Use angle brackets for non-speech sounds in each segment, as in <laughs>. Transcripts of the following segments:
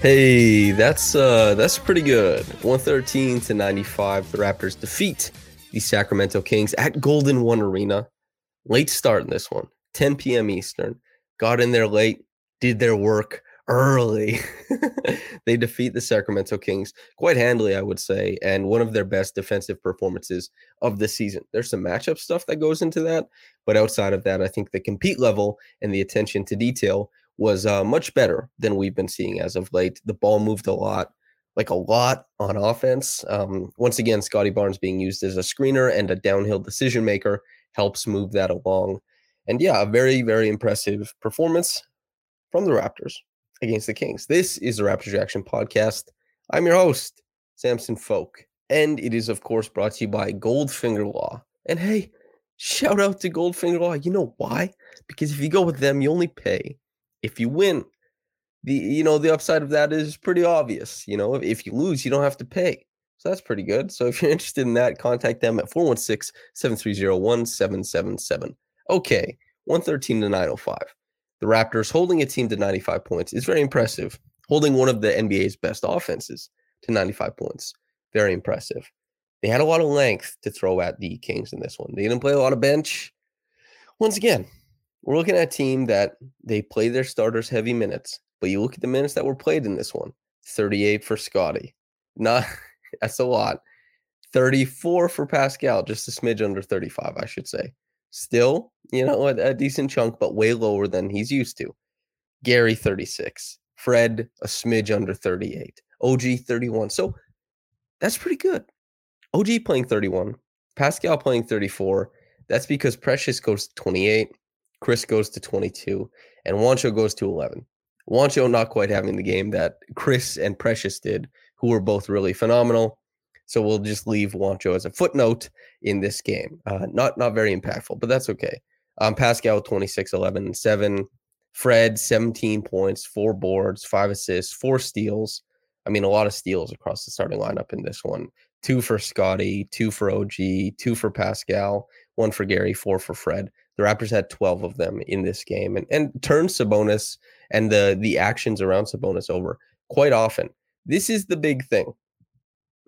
Hey, that's uh that's pretty good. 113 to 95. The Raptors defeat the Sacramento Kings at Golden One Arena. Late start in this one, 10 p.m. Eastern. Got in there late, did their work early. <laughs> they defeat the Sacramento Kings quite handily, I would say, and one of their best defensive performances of the season. There's some matchup stuff that goes into that, but outside of that, I think the compete level and the attention to detail was uh, much better than we've been seeing as of late. The ball moved a lot, like a lot on offense. Um, once again, Scottie Barnes being used as a screener and a downhill decision maker helps move that along. And yeah, a very, very impressive performance from the Raptors against the Kings. This is the Raptors Reaction Podcast. I'm your host, Samson Folk. And it is, of course, brought to you by Goldfinger Law. And hey, shout out to Goldfinger Law. You know why? Because if you go with them, you only pay if you win, the you know the upside of that is pretty obvious. You know, if, you lose, you don't have to pay. So that's pretty good. So if you're interested in that, contact them at 416-730-1777. Okay, 113 to 905. The Raptors holding a team to 95 points is very impressive. Holding one of the NBA's best offenses to 95 points. Very impressive. They had a lot of length to throw at the Kings in this one. They didn't play a lot of bench. Once again, we're looking at a team that they play their starters heavy minutes, but you look at the minutes that were played in this one 38 for Scottie. Not <laughs> that's a lot. 34 for Pascal, just a smidge under 35, I should say. Still, you know, a, a decent chunk, but way lower than he's used to. Gary, 36. Fred, a smidge under 38. OG, 31. So that's pretty good. OG playing 31. Pascal playing 34. That's because Precious goes 28. Chris goes to 22, and Juancho goes to 11. Juancho not quite having the game that Chris and Precious did, who were both really phenomenal. So we'll just leave Juancho as a footnote in this game. Uh, not not very impactful, but that's okay. Um, Pascal 26, 11, and 7. Fred 17 points, four boards, five assists, four steals. I mean, a lot of steals across the starting lineup in this one. Two for Scottie, two for OG, two for Pascal, one for Gary, four for Fred. The Raptors had 12 of them in this game and, and turned Sabonis and the the actions around Sabonis over quite often. This is the big thing.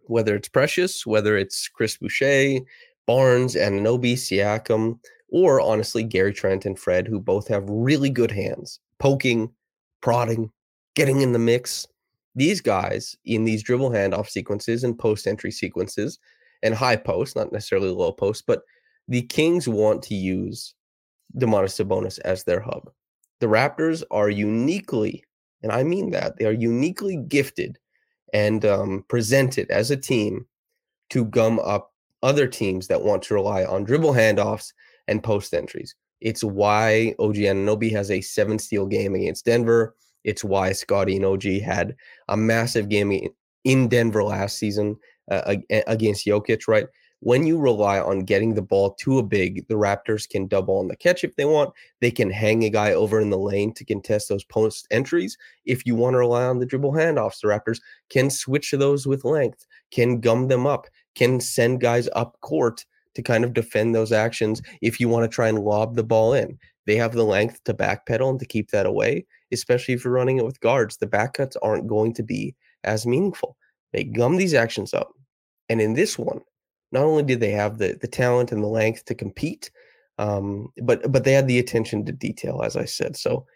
Whether it's Precious, whether it's Chris Boucher, Barnes, and Anunoby Siakam, or honestly Gary Trent and Fred, who both have really good hands, poking, prodding, getting in the mix. These guys in these dribble handoff sequences and post entry sequences and high post, not necessarily low post, but the Kings want to use Domantas Sabonis as their hub. The Raptors are uniquely, and I mean that, they are uniquely gifted and um, presented as a team to gum up other teams that want to rely on dribble handoffs and post entries. It's why OG Anunoby has a seven steal game against Denver. It's why Scottie and OG had a massive game in Denver last season uh, against Jokic, right? When you rely on getting the ball to a big, the Raptors can double on the catch if they want. They can hang a guy over in the lane to contest those post entries. If you want to rely on the dribble handoffs, the Raptors can switch those with length, can gum them up, can send guys up court to kind of defend those actions if you want to try and lob the ball in. They have the length to backpedal and to keep that away, especially if you're running it with guards. The back cuts aren't going to be as meaningful. They gum these actions up. And in this one, not only did they have the the talent and the length to compete, um, but but they had the attention to detail, as I said. So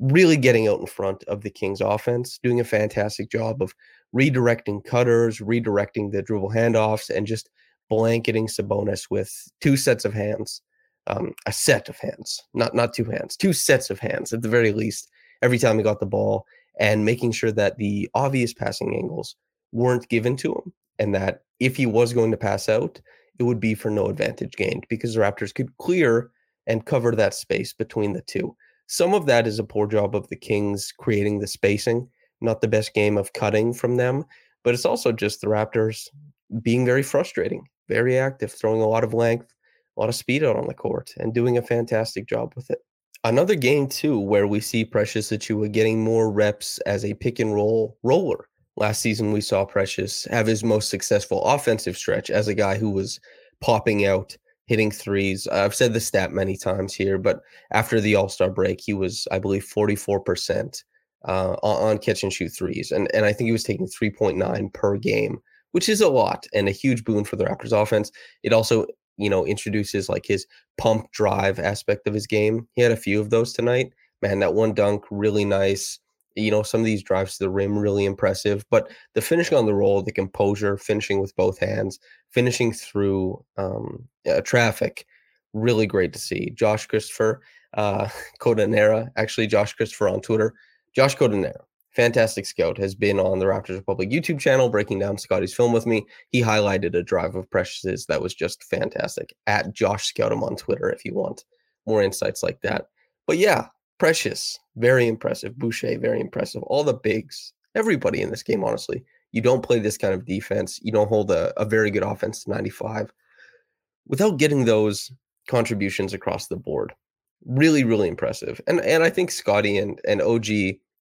really getting out in front of the Kings offense, doing a fantastic job of redirecting cutters, redirecting the dribble handoffs, and just blanketing Sabonis with two sets of hands. um, a set of hands, not not two hands, two sets of hands at the very least. Every time he got the ball, and making sure that the obvious passing angles weren't given to him, and that if he was going to pass out, it would be for no advantage gained because the Raptors could clear and cover that space between the two. Some of that is a poor job of the Kings creating the spacing, not the best game of cutting from them, but it's also just the Raptors being very frustrating, very active, throwing a lot of length, a lot of speed out on the court, and doing a fantastic job with it. Another game, too, where we see Precious Achiuwa getting more reps as a pick and roll roller. Last season, we saw Precious have his most successful offensive stretch as a guy who was popping out, hitting threes. I've said the stat many times here, but after the All Star break, he was, I believe, 44% uh, on catch and shoot threes. And, and I think he was taking 3.9 per game, which is a lot and a huge boon for the Raptors offense. It also, you know, introduces like his pump drive aspect of his game. He had a few of those tonight. Man, that one dunk, really nice. You know, some of these drives to the rim, really impressive. But the finishing on the roll, the composure, finishing with both hands, finishing through um, uh, traffic, really great to see. Josh Christopher, uh, <laughs> Codanera, actually, Josh Christopher on Twitter Josh Codanero, fantastic scout, has been on the Raptors Republic YouTube channel breaking down Scottie's film with me. He highlighted a drive of Precious's that was just fantastic. At Josh Scout him on Twitter if you want more insights like that. But yeah, Precious, very impressive. Boucher, very impressive. All the bigs, everybody in this game, honestly. You don't play this kind of defense. You don't hold a, a very good offense 95 without getting those contributions across the board. Really, really impressive. And and I think Scottie and and OG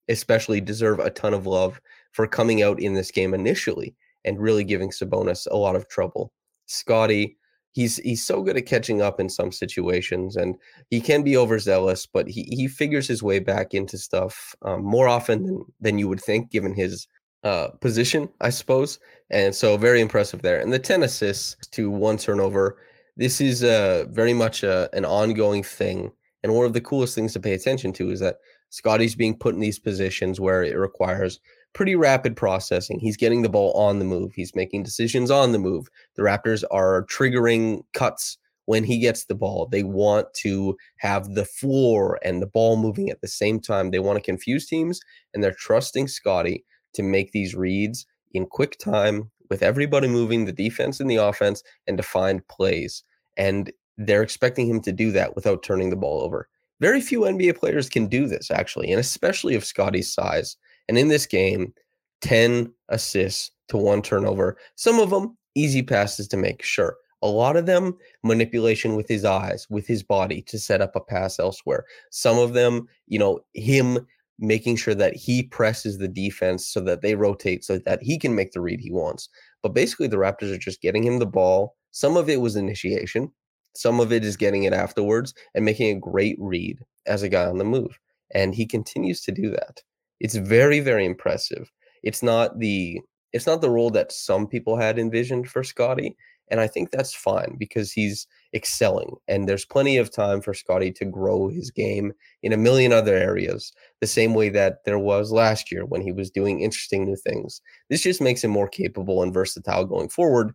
especially deserve a ton of love for coming out in this game initially and really giving Sabonis a lot of trouble. Scottie, he's he's so good at catching up in some situations, and he can be overzealous, but he he figures his way back into stuff um, more often than than you would think, given his uh, position, I suppose. And so, very impressive there. And the ten assists to one turnover. This is uh, very much a, uh, an ongoing thing. And one of the coolest things to pay attention to is that Scottie's being put in these positions where it requires pretty rapid processing. He's getting the ball on the move. He's making decisions on the move. The Raptors are triggering cuts when he gets the ball. They want to have the floor and the ball moving at the same time. They want to confuse teams, and they're trusting Scottie to make these reads in quick time with everybody moving, the defense and the offense, and to find plays. And they're expecting him to do that without turning the ball over. Very few NBA players can do this, actually, and especially of Scottie's size. And in this game, 10 assists to one turnover. Some of them easy passes to make, sure. A lot of them manipulation with his eyes, with his body to set up a pass elsewhere. Some of them, you know, him making sure that he presses the defense so that they rotate so that he can make the read he wants. But basically, the Raptors are just getting him the ball. Some of it was initiation, some of it is getting it afterwards and making a great read as a guy on the move. And he continues to do that. It's very, very impressive. It's not the it's not the role that some people had envisioned for Scottie. And I think that's fine because he's excelling. And there's plenty of time for Scottie to grow his game in a million other areas, the same way that there was last year when he was doing interesting new things. This just makes him more capable and versatile going forward.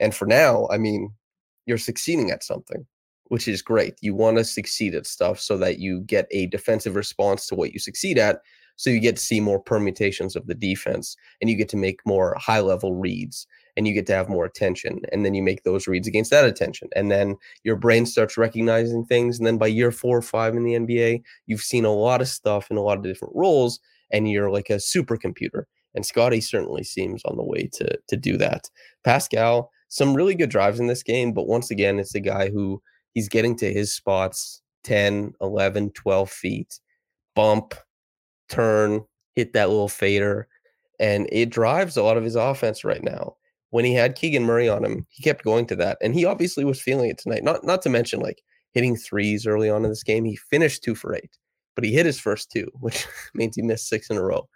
And for now, I mean, you're succeeding at something, which is great. You want to succeed at stuff so that you get a defensive response to what you succeed at. So you get to see more permutations of the defense and you get to make more high level reads and you get to have more attention. And then you make those reads against that attention. And then your brain starts recognizing things. And then by year four or five in the NBA, you've seen a lot of stuff in a lot of different roles and you're like a supercomputer. And Scottie certainly seems on the way to to do that. Pascal, some really good drives in this game, but once again, it's a guy who he's getting to his spots 10, 11, 12 feet, bump, turn, hit that little fader, and it drives a lot of his offense right now. When he had Keegan Murray on him, he kept going to that, and he obviously was feeling it tonight. Not not to mention like hitting threes early on in this game. He finished two for eight, but he hit his first two, <laughs> which means he missed six in a row.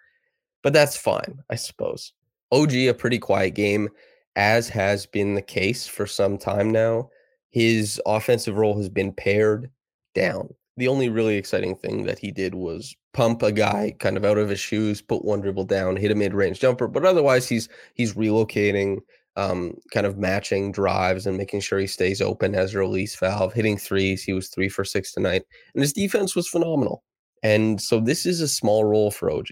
But that's fine, I suppose. OG a pretty quiet game as has been the case for some time now, his offensive role has been pared down. The only really exciting thing that he did was pump a guy kind of out of his shoes, put one dribble down, hit a mid-range jumper, but otherwise he's he's relocating, um, kind of matching drives and making sure he stays open as a release valve, hitting threes. He was three for six tonight, and his defense was phenomenal. And so this is a small role for OG,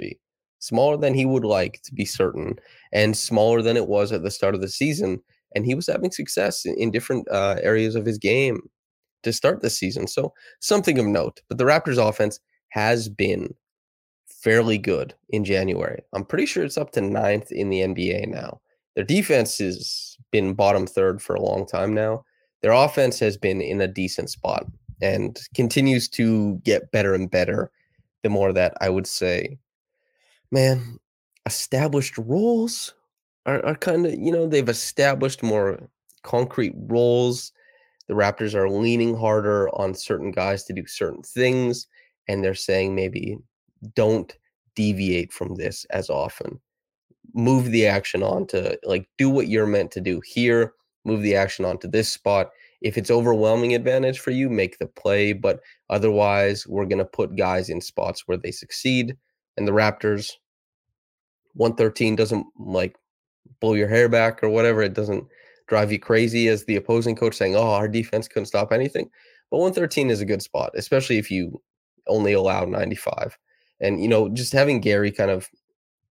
smaller than he would like to be certain, and smaller than it was at the start of the season. And he was having success in, in different uh, areas of his game to start the season. So something of note. But the Raptors offense has been fairly good in January. I'm pretty sure it's up to ninth in the NBA now. Their defense has been bottom third for a long time now. Their offense has been in a decent spot and continues to get better and better the more that I would say, man, established roles are, are kind of, you know, they've established more concrete roles. The Raptors are leaning harder on certain guys to do certain things. And they're saying maybe don't deviate from this as often. Move the action on to like do what you're meant to do here, move the action on to this spot. If it's overwhelming advantage for you, make the play. But otherwise, we're going to put guys in spots where they succeed. And the Raptors, 113 doesn't like blow your hair back or whatever. It doesn't drive you crazy as the opposing coach saying, oh, our defense couldn't stop anything. But 113 is a good spot, especially if you only allow 95. And, you know, just having Gary kind of,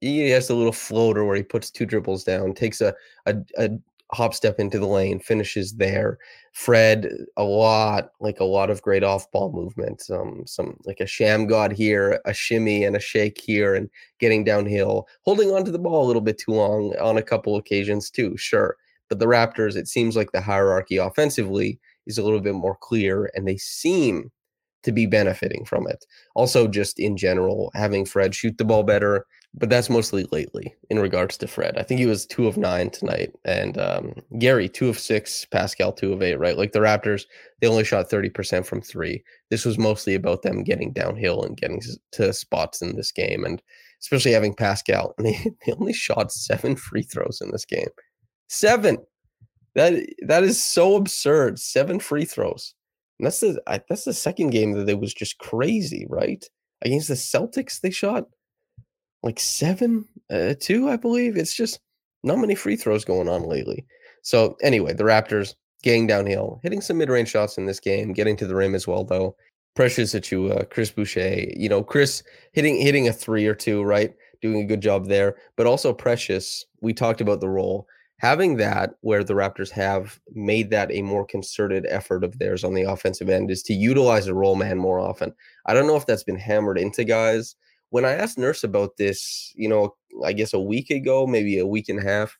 he has a little floater where he puts two dribbles down, takes a, a, a hop step into the lane, finishes there. Fred, a lot, like a lot of great off ball movement. Um, some like a Shammgod here, a shimmy and a shake here, and getting downhill, holding onto the ball a little bit too long on a couple occasions too, sure. But the Raptors, it seems like the hierarchy offensively is a little bit more clear, and they seem to be benefiting from it. Also, just in general, having Fred shoot the ball better, but that's mostly lately in regards to Fred. I think he was two of nine tonight, and um, Gary two of six, Pascal two of eight. Right, like the Raptors, they only shot thirty percent from three. This was mostly about them getting downhill and getting to spots in this game, and especially having Pascal. And they, <laughs> they only shot seven free throws in this game. Seven. That that is so absurd. Seven free throws. And that's the I, that's the second game that it was just crazy, right? Against the Celtics, they shot like seven, uh, two, I believe. It's just not many free throws going on lately. So anyway, the Raptors getting downhill, hitting some mid-range shots in this game, getting to the rim as well, though. Precious Achiuwa, Chris Boucher, you know, Chris hitting hitting a three or two, right? Doing a good job there. But also Precious, we talked about the role having that where the Raptors have made that a more concerted effort of theirs on the offensive end is to utilize a roll man more often. I don't know if that's been hammered into guys. When I asked Nurse about this, you know, I guess a week ago, maybe a week and a half,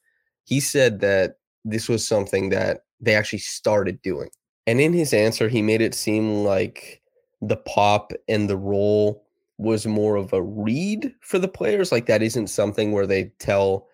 he said that this was something that they actually started doing. And in his answer, he made it seem like the pop and the roll was more of a read for the players. Like that isn't something where they tell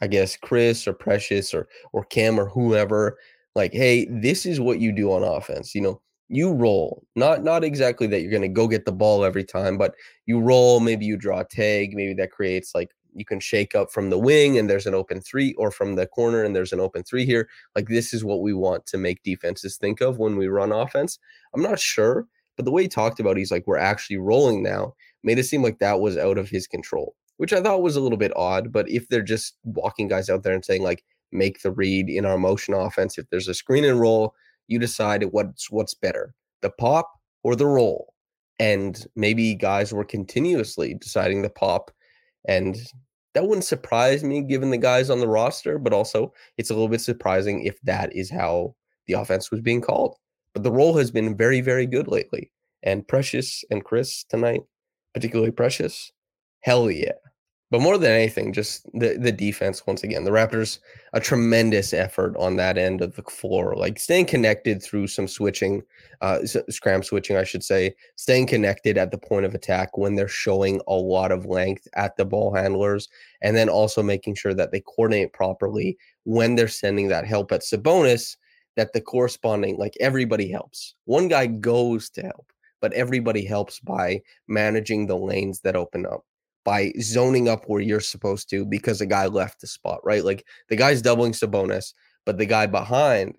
I guess Chris or Precious or or Cam or whoever, like, hey, this is what you do on offense. You know, you roll. Not not exactly that you're gonna go get the ball every time, but you roll. Maybe you draw a tag. Maybe that creates like you can shake up from the wing and there's an open three, or from the corner and there's an open three here. Like this is what we want to make defenses think of when we run offense. I'm not sure, but the way he talked about, he's like, we're actually rolling now, made it seem like that was out of his control which I thought was a little bit odd. But if they're just walking guys out there and saying like make the read in our motion offense, if there's a screen and roll, you decide what's what's better, the pop or the roll. And maybe guys were continuously deciding the pop, and that wouldn't surprise me given the guys on the roster. But also, it's a little bit surprising if that is how the offense was being called. But the roll has been very, very good lately. And Precious and Chris tonight, particularly Precious, hell yeah. But more than anything, just the the defense once again. The Raptors a tremendous effort on that end of the floor, like staying connected through some switching, uh, scram switching, I should say, staying connected at the point of attack when they're showing a lot of length at the ball handlers, and then also making sure that they coordinate properly when they're sending that help at Sabonis. That the corresponding, like everybody helps. One guy goes to help, but everybody helps by managing the lanes that open up by zoning up where you're supposed to because a guy left the spot, right? Like the guy's doubling Sabonis, but the guy behind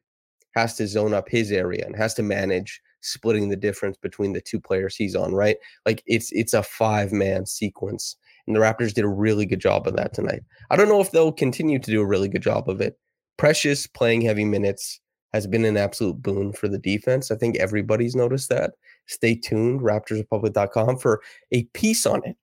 has to zone up his area and has to manage splitting the difference between the two players he's on, right? Like it's it's a five man sequence. And the Raptors did a really good job of that tonight. I don't know if they'll continue to do a really good job of it, Precious playing heavy minutes has been an absolute boon for the defense. I think everybody's noticed that. Stay tuned, raptorsrepublic.com, for a piece on it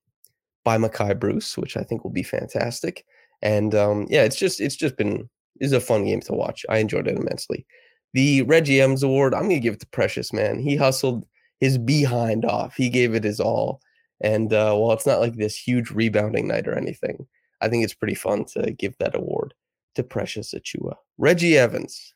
by Makai Bruce, which I think will be fantastic. And um, yeah, it's just it's just been is a fun game to watch. I enjoyed it immensely. The Reggie Evans Award, I'm gonna give it to Precious, man. He hustled his behind off. He gave it his all. And uh, while it's not like this huge rebounding night or anything, I think it's pretty fun to give that award to Precious Achiuwa. Reggie Evans,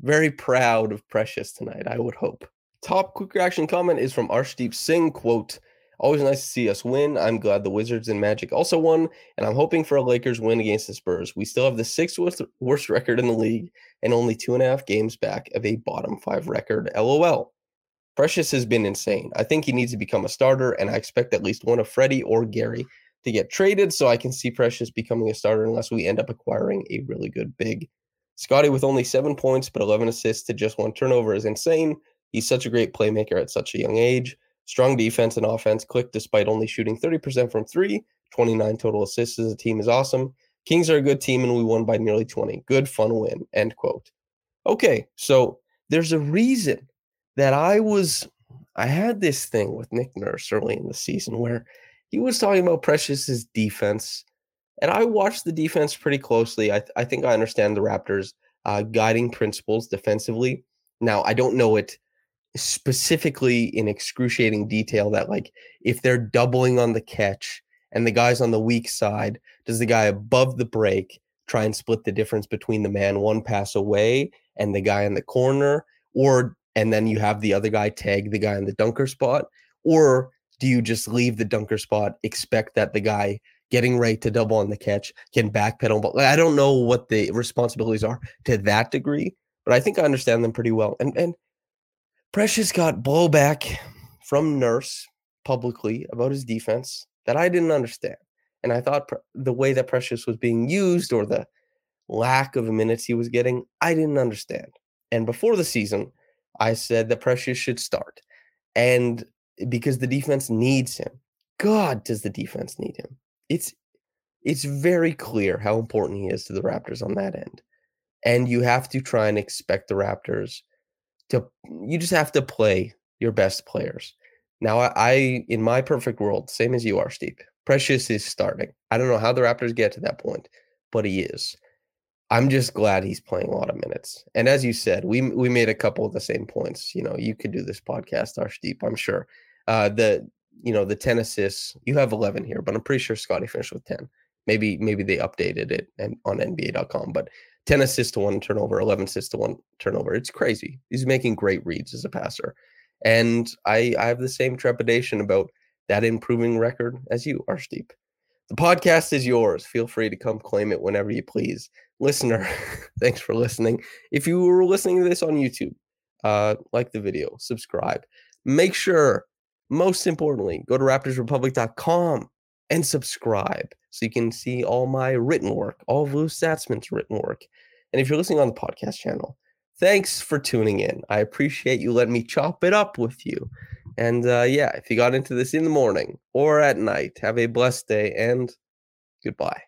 very proud of Precious tonight, I would hope. Top quick reaction comment is from Arshdeep Singh, quote, Always nice to see us win. I'm glad the Wizards and Magic also won, and I'm hoping for a Lakers win against the Spurs. We still have the sixth worst, record in the league and only two and a half games back of a bottom five record. LOL. Precious has been insane. I think he needs to become a starter, and I expect at least one of Freddie or Gary to get traded so I can see Precious becoming a starter unless we end up acquiring a really good big. Scottie with only seven points but 11 assists to just one turnover is insane. He's such a great playmaker at such a young age. Strong defense and offense click despite only shooting 30% from three. 29 total assists as a team is awesome. Kings are a good team and we won by nearly 20. Good fun win. End quote. Okay, so there's a reason that I was I had this thing with Nick Nurse early in the season where he was talking about Precious's defense, and I watched the defense pretty closely. I, th- I think I understand the Raptors' uh, guiding principles defensively. Now, I don't know it specifically in excruciating detail that, like, if they're doubling on the catch and the guy's on the weak side, does the guy above the break try and split the difference between the man one pass away and the guy in the corner? Or, and then you have the other guy tag the guy in the dunker spot? Or do you just leave the dunker spot, expect that the guy getting ready to double on the catch can backpedal? But I don't know what the responsibilities are to that degree, but I think I understand them pretty well. And and Precious got blowback from Nurse publicly about his defense that I didn't understand. And I thought the way that Precious was being used or the lack of minutes he was getting, I didn't understand. And before the season, I said that Precious should start. And because the defense needs him. God, does the defense need him? It's it's very clear how important he is to the Raptors on that end. And you have to try and expect the Raptors to you just have to play your best players. Now I, I in my perfect world, same as you are, Steve. Precious is starting. I don't know how the Raptors get to that point, but he is. I'm just glad he's playing a lot of minutes. And as you said, we we made a couple of the same points. You know, you could do this podcast, Arshdeep, I'm sure. Uh, the you know the 10 assists, you have 11 here, but I'm pretty sure Scottie finished with 10. Maybe maybe they updated it and on NBA.com, but 10 assists to one turnover, 11 assists to one turnover. It's crazy. He's making great reads as a passer. And I, I have the same trepidation about that improving record as you, Arshdeep. The podcast is yours. Feel free to come claim it whenever you please. Listener, <laughs> thanks for listening. If you were listening to this on YouTube, uh, like the video, subscribe. Make sure, most importantly, go to raptorsrepublic.com and subscribe so you can see all my written work, all of Lou Zatzman's written work. And if you're listening on the podcast channel, thanks for tuning in. I appreciate you letting me chop it up with you. And uh, yeah, if you got into this in the morning or at night, have a blessed day and goodbye.